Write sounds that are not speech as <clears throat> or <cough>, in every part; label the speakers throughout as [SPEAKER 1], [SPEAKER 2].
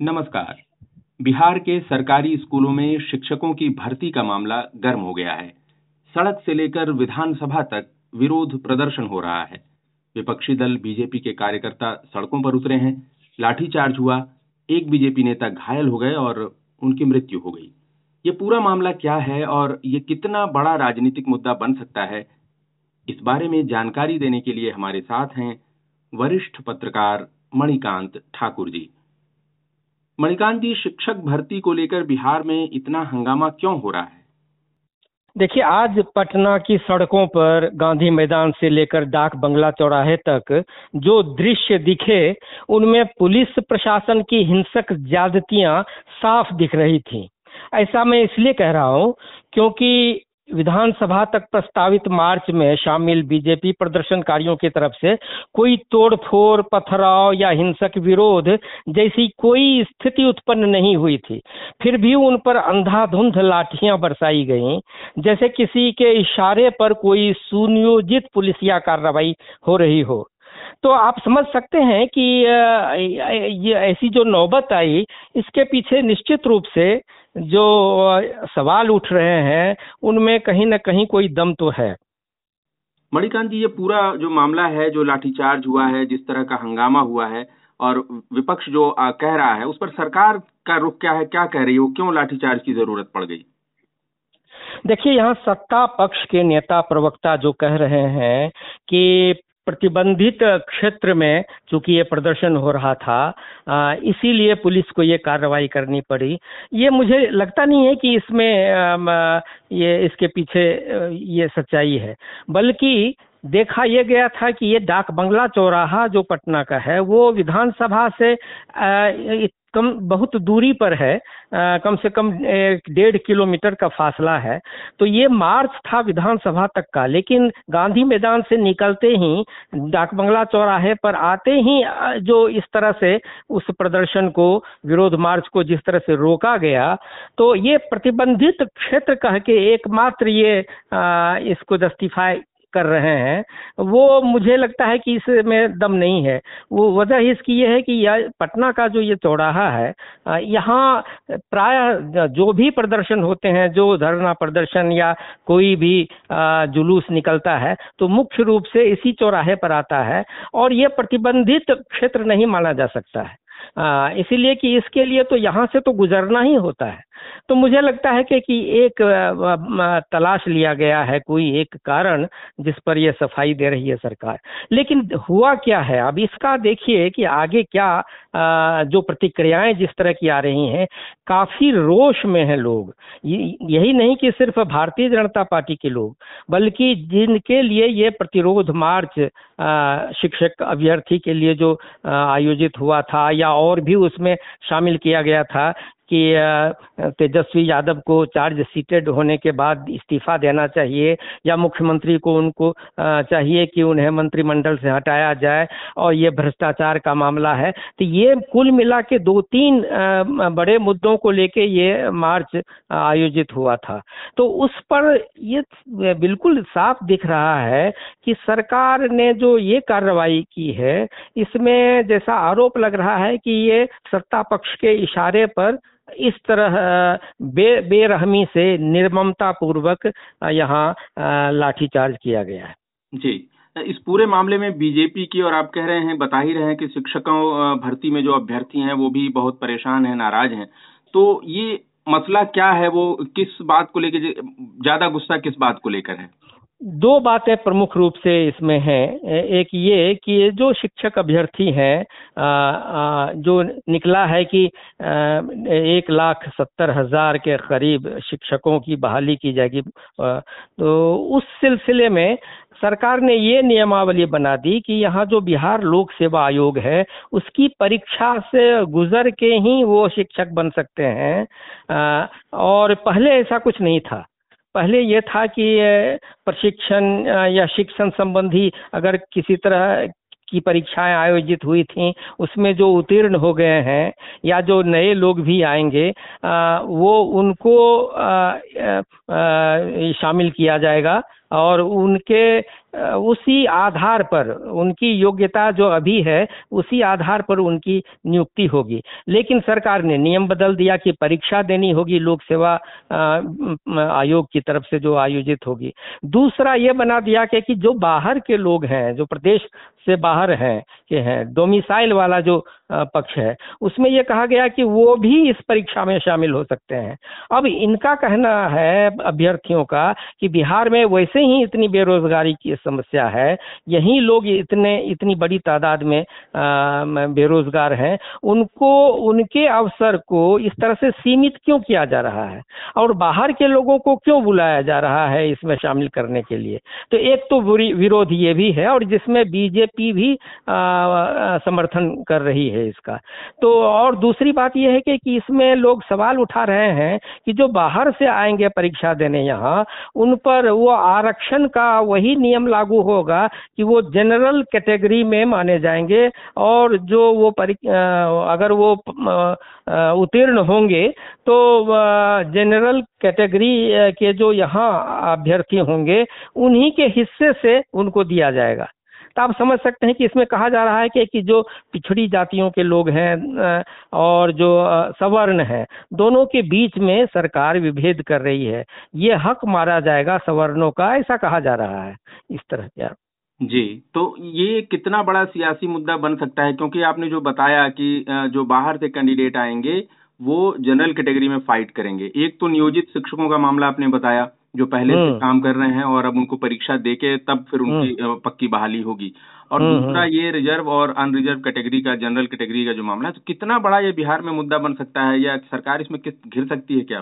[SPEAKER 1] नमस्कार। बिहार के सरकारी स्कूलों में शिक्षकों की भर्ती का मामला गर्म हो गया है। सड़क से लेकर विधानसभा तक विरोध प्रदर्शन हो रहा है। विपक्षी दल बीजेपी के कार्यकर्ता सड़कों पर उतरे हैं। लाठीचार्ज हुआ। एक बीजेपी नेता घायल हो गए और उनकी मृत्यु हो गई। ये पूरा मामला क्या है और ये कितना बड़ा राजनीतिक मुद्दा बन सकता है, इस बारे में जानकारी देने के लिए हमारे साथ हैं वरिष्ठ पत्रकार मणिकांत ठाकुर जी। मणिकांत जी, शिक्षक भर्ती को लेकर बिहार में इतना हंगामा क्यों हो रहा है?
[SPEAKER 2] देखिए, आज पटना की सड़कों पर गांधी मैदान से लेकर डाक बंगला चौराहे तक जो दृश्य दिखे, उनमें पुलिस प्रशासन की हिंसक ज्यादतियाँ साफ़ दिख रही थी। ऐसा मैं इसलिए कह रहा हूँ क्योंकि विधानसभा तक प्रस्तावित मार्च में शामिल बीजेपी प्रदर्शनकारियों की तरफ़ से कोई तोड़फोड़, पथराव या हिंसक विरोध जैसी कोई स्थिति उत्पन्न नहीं हुई थी। फिर भी उन पर अंधाधुंध लाठियाँ बरसाई गईं। जैसे किसी के इशारे पर कोई सुनियोजित पुलिसिया कार्रवाई हो रही हो। तो आप समझ सकते हैं कि ये ऐसी जो नौबत आई इसके पीछे निश्चित रूप से जो सवाल उठ रहे हैं उनमें कहीं ना कहीं कोई दम तो है।
[SPEAKER 1] मणिकांत जी ये पूरा जो मामला है जो लाठीचार्ज हुआ है जिस तरह का हंगामा हुआ है और विपक्ष जो कह रहा है उस पर सरकार का रुख क्या है क्या कह रही है क्यों लाठीचार्ज की ज़रूरत पड़ गई?
[SPEAKER 2] देखिए यहाँ सत्ता पक्ष के नेता प्रवक्ता जो कह रहे हैं कि प्रतिबंधित क्षेत्र में चूँकि ये प्रदर्शन हो रहा था इसीलिए पुलिस को ये कार्रवाई करनी पड़ी। ये मुझे लगता नहीं है कि इसमें ये इसके पीछे ये सच्चाई है। बल्कि देखा यह गया था कि ये डाक बंगला चौराहा जो पटना का है, वो विधानसभा से कम बहुत दूरी पर है आ, कम से कम डेढ़ किलोमीटर का फासला है। तो ये मार्च था विधानसभा तक का लेकिन गांधी मैदान से निकलते ही डाक बंगला चौराहे पर आते ही जो इस तरह से उस प्रदर्शन को विरोध मार्च को जिस तरह से रोका गया तो ये प्रतिबंधित क्षेत्र कह के एकमात्र ये आ, इसको जस्टिफाई कर रहे हैं, वो मुझे लगता है कि इसमें दम नहीं है। वो वजह इसकी ये है कि यह पटना का जो ये चौराहा है यहाँ प्राय जो भी प्रदर्शन होते हैं, जो धरना प्रदर्शन या कोई भी जुलूस निकलता है तो मुख्य रूप से इसी चौराहे पर आता है और ये प्रतिबंधित क्षेत्र नहीं माना जा सकता है। इसीलिए कि इसके लिए तो यहाँ से तो गुजरना ही होता है। तो मुझे लगता है कि, कि एक तलाश लिया गया है कोई एक कारण जिस पर यह सफ़ाई दे रही है सरकार। लेकिन हुआ क्या है? अब इसका देखिए कि आगे क्या जो प्रतिक्रियाएँ जिस तरह की आ रही हैं काफ़ी रोष में हैं लोग। यही नहीं कि सिर्फ़ भारतीय जनता पार्टी के लोग बल्कि जिनके लिए ये प्रतिरोध मार्च शिक्षक अभ्यर्थी के लिए जो आयोजित हुआ था या और भी उसमें शामिल किया गया था कि तेजस्वी यादव को चार्ज सीटेड होने के बाद इस्तीफा देना चाहिए या मुख्यमंत्री को उनको चाहिए कि उन्हें मंत्रिमंडल से हटाया जाए और ये भ्रष्टाचार का मामला है। तो ये कुल मिला के दो तीन बड़े मुद्दों को लेके ये मार्च आयोजित हुआ था। तो उस पर ये बिल्कुल साफ़ दिख रहा है कि सरकार ने जो ये कार्रवाई की है, इसमें जैसा आरोप लग रहा है कि ये सत्ता पक्ष के इशारे पर इस तरह बे, बेरहमी से निर्ममता पूर्वक यहाँ लाठीचार्ज किया गया है।
[SPEAKER 1] जी। इस पूरे मामले में बीजेपी की और आप कह रहे हैं, बता ही रहे हैं कि शिक्षकों भर्ती में जो अभ्यर्थी हैं, वो भी बहुत परेशान हैं, नाराज़ हैं। तो ये मसला क्या है? वो किस बात को लेकर ज़्यादा गुस्सा किस बात को लेकर है?
[SPEAKER 2] दो बातें प्रमुख रूप से इसमें हैं। एक ये कि जो शिक्षक अभ्यर्थी हैं जो निकला है कि एक लाख सत्तर हज़ार के करीब शिक्षकों की बहाली की जाएगी तो उस सिलसिले में सरकार ने ये नियमावली बना दी कि यहाँ जो बिहार लोक सेवा आयोग है, उसकी परीक्षा से गुजर के ही वो शिक्षक बन सकते हैं। और पहले ऐसा कुछ नहीं था। पहले ये था कि प्रशिक्षण या शिक्षण संबंधी अगर किसी तरह की परीक्षाएँ आयोजित हुई थी उसमें जो उत्तीर्ण हो गए हैं या जो नए लोग भी आएँगे आ, वो उनको शामिल किया जाएगा। और उनके, उसी आधार पर, उनकी योग्यता जो अभी है, उसी आधार पर उनकी नियुक्ति होगी। लेकिन सरकार ने नियम बदल दिया कि परीक्षा देनी होगी लोक सेवा आयोग की तरफ़ से जो आयोजित होगी। दूसरा ये बना दिया कि कि जो बाहर के लोग हैं, जो प्रदेश से बाहर हैं, के हैं डोमिसाइल वाला जो पक्ष है, उसमें यह कहा गया कि वो भी इस परीक्षा में शामिल हो सकते हैं। अब इनका कहना है अभ्यर्थियों का कि बिहार में वैसे ही इतनी बेरोजगारी की समस्या है। यही लोग इतने इतनी बड़ी तादाद में बेरोजगार हैं। उनको उनके अवसर को इस तरह से सीमित क्यों किया जा रहा है? और बाहर के लोगों को क्यों बुलाया जा रहा है इसमें शामिल करने के लिए? तो एक तो विरोध ये भी है और जिसमें बीजेपी भी आ, समर्थन कर रही है इसका। तो और दूसरी बात यह है कि, इसमें लोग सवाल उठा रहे हैं कि जो बाहर से आएँगे परीक्षा देने यहाँ उन पर वो आरक्षण का वही नियम लागू होगा कि वो जनरल कैटेगरी में माने जाएँगे और जो वो परि अगर वो उत्तीर्ण होंगे तो जनरल कैटेगरी के जो यहाँ अभ्यर्थी होंगे, उन्हीं के हिस्से से उनको दिया जाएगा। तो आप समझ सकते हैं कि इसमें कहा जा रहा है कि, कि जो पिछड़ी जातियों के लोग हैं और जो सवर्ण हैं दोनों के बीच में सरकार विभेद कर रही है। ये हक मारा जाएगा सवर्णों का ऐसा कहा जा रहा है। इस तरह के
[SPEAKER 1] जी तो ये कितना बड़ा सियासी मुद्दा बन सकता है? क्योंकि आपने जो बताया कि जो बाहर से कैंडिडेट आएँगे वो जनरल कैटेगरी में फाइट करेंगे। एक तो नियोजित शिक्षकों का मामला आपने बताया जो पहले से हम्म। काम कर रहे हैं और अब उनको परीक्षा देके तब फिर उनकी हम्म। पक्की बहाली होगी और हम्म, दूसरा ये रिज़र्व और अनरिजर्व कैटेगरी का जनरल कैटेगरी का जो मामला है तो कितना बड़ा ये बिहार में मुद्दा बन सकता है या सरकार इसमें किस घिर सकती है क्या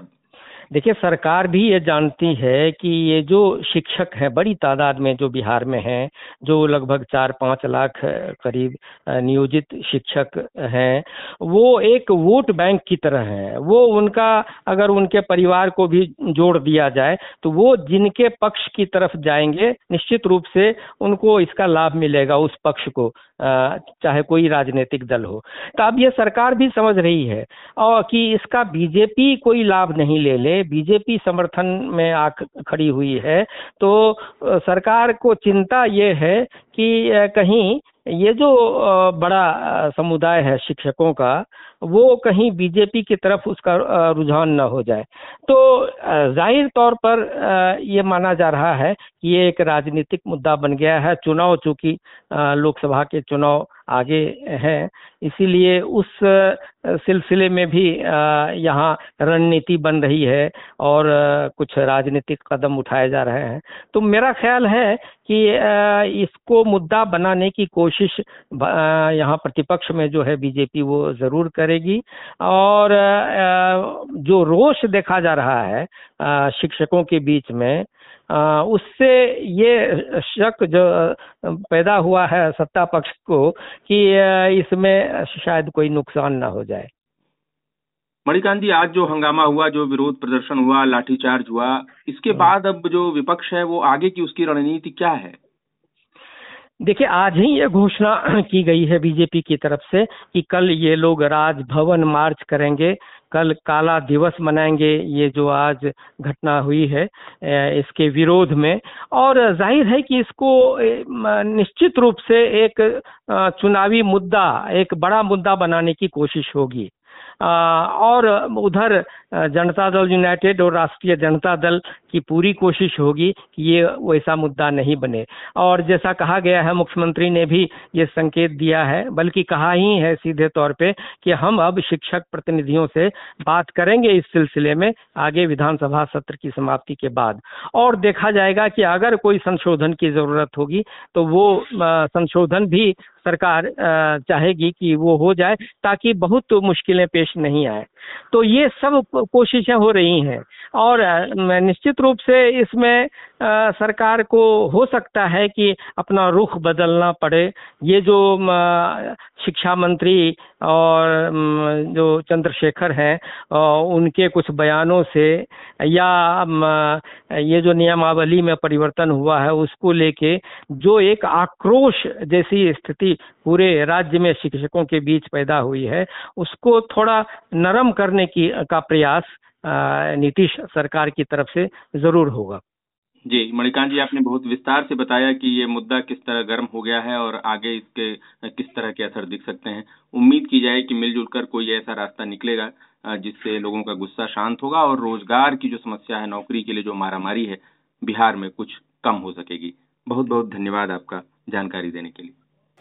[SPEAKER 2] देखिए, सरकार भी ये जानती है कि ये जो शिक्षक हैं, बड़ी तादाद में जो बिहार में हैं, जो लगभग चार पाँच लाख करीब नियोजित शिक्षक हैं, वो एक वोट बैंक की तरह हैं। वो उनका, अगर उनके परिवार को भी जोड़ दिया जाए तो वो जिनके पक्ष की तरफ़ जाएँगे, निश्चित रूप से उनको इसका लाभ मिलेगा उस पक्ष को। चाहे कोई राजनीतिक दल हो। तो अब यह सरकार भी समझ रही है और कि इसका बीजेपी कोई लाभ नहीं ले ले। बीजेपी समर्थन में आ खड़ी हुई है। तो सरकार को चिंता ये है कि कहीं ये जो बड़ा समुदाय है शिक्षकों का वो कहीं बीजेपी की तरफ़ उसका रुझान न हो जाए। तो ज़ाहिर तौर पर ये माना जा रहा है कि ये एक राजनीतिक मुद्दा बन गया है। चुनाव चूँकि लोकसभा के चुनाव आगे हैं। इसीलिए उस सिलसिले में भी यहाँ रणनीति बन रही है और कुछ राजनीतिक कदम उठाए जा रहे हैं। तो मेरा ख्याल है कि इसको मुद्दा बनाने की कोशिश यहाँ प्रतिपक्ष में जो है बीजेपी वो ज़रूर करेगी। और जो रोष देखा जा रहा है शिक्षकों के बीच में उससे ये शक जो पैदा हुआ है सत्ता पक्ष को कि इसमें शायद कोई नुकसान ना हो जाए
[SPEAKER 1] मणिकांत जी आज जो हंगामा हुआ जो विरोध प्रदर्शन हुआ लाठीचार्ज हुआ इसके हाँ। बाद अब जो विपक्ष है वो आगे की उसकी रणनीति क्या है
[SPEAKER 2] देखिए, आज ही ये घोषणा <clears throat> की गई है बीजेपी की तरफ़ से कि कल ये लोग राजभवन मार्च करेंगे, कल काला दिवस मनाएँगे, ये जो आज घटना हुई है इसके विरोध में। और ज़ाहिर है कि इसको निश्चित रूप से एक चुनावी मुद्दा, एक बड़ा मुद्दा बनाने की कोशिश होगी। और उधर जनता दल यूनाइटेड और राष्ट्रीय जनता दल की पूरी कोशिश होगी कि ये वैसा मुद्दा नहीं बने। और जैसा कहा गया है, मुख्यमंत्री ने भी ये संकेत दिया है, बल्कि कहा ही है सीधे तौर पे कि हम अब शिक्षक प्रतिनिधियों से बात करेंगे इस सिलसिले में आगे विधानसभा सत्र की समाप्ति के बाद। और देखा जाएगा कि अगर कोई संशोधन की ज़रूरत होगी तो वो संशोधन भी सरकार चाहेगी कि वो हो जाए ताकि बहुत मुश्किलें पेश नहीं आए। तो ये सब कोशिशें हो रही हैं और निश्चित रूप से इसमें सरकार को हो सकता है कि अपना रुख बदलना पड़े। ये जो शिक्षा मंत्री और जो चंद्रशेखर हैं उनके कुछ बयानों से या ये जो नियमावली में परिवर्तन हुआ है, उसको लेके जो एक आक्रोश जैसी स्थिति पूरे राज्य में शिक्षकों के बीच पैदा हुई है। उसको थोड़ा नरम करने की, का प्रयास नीतीश सरकार की तरफ़ से ज़रूर होगा।
[SPEAKER 1] जी, मणिकांत जी, आपने बहुत विस्तार से बताया कि ये मुद्दा किस तरह गर्म हो गया है और आगे इसके, किस तरह के असर दिख सकते हैं। उम्मीद की जाए कि मिलजुल कर कोई ऐसा रास्ता निकलेगा जिससे लोगों का गुस्सा शांत होगा और रोज़गार की जो समस्या है, नौकरी के लिए जो मारामारी है, बिहार में कुछ कम हो सकेगी। बहुत बहुत धन्यवाद आपका जानकारी देने के लिए।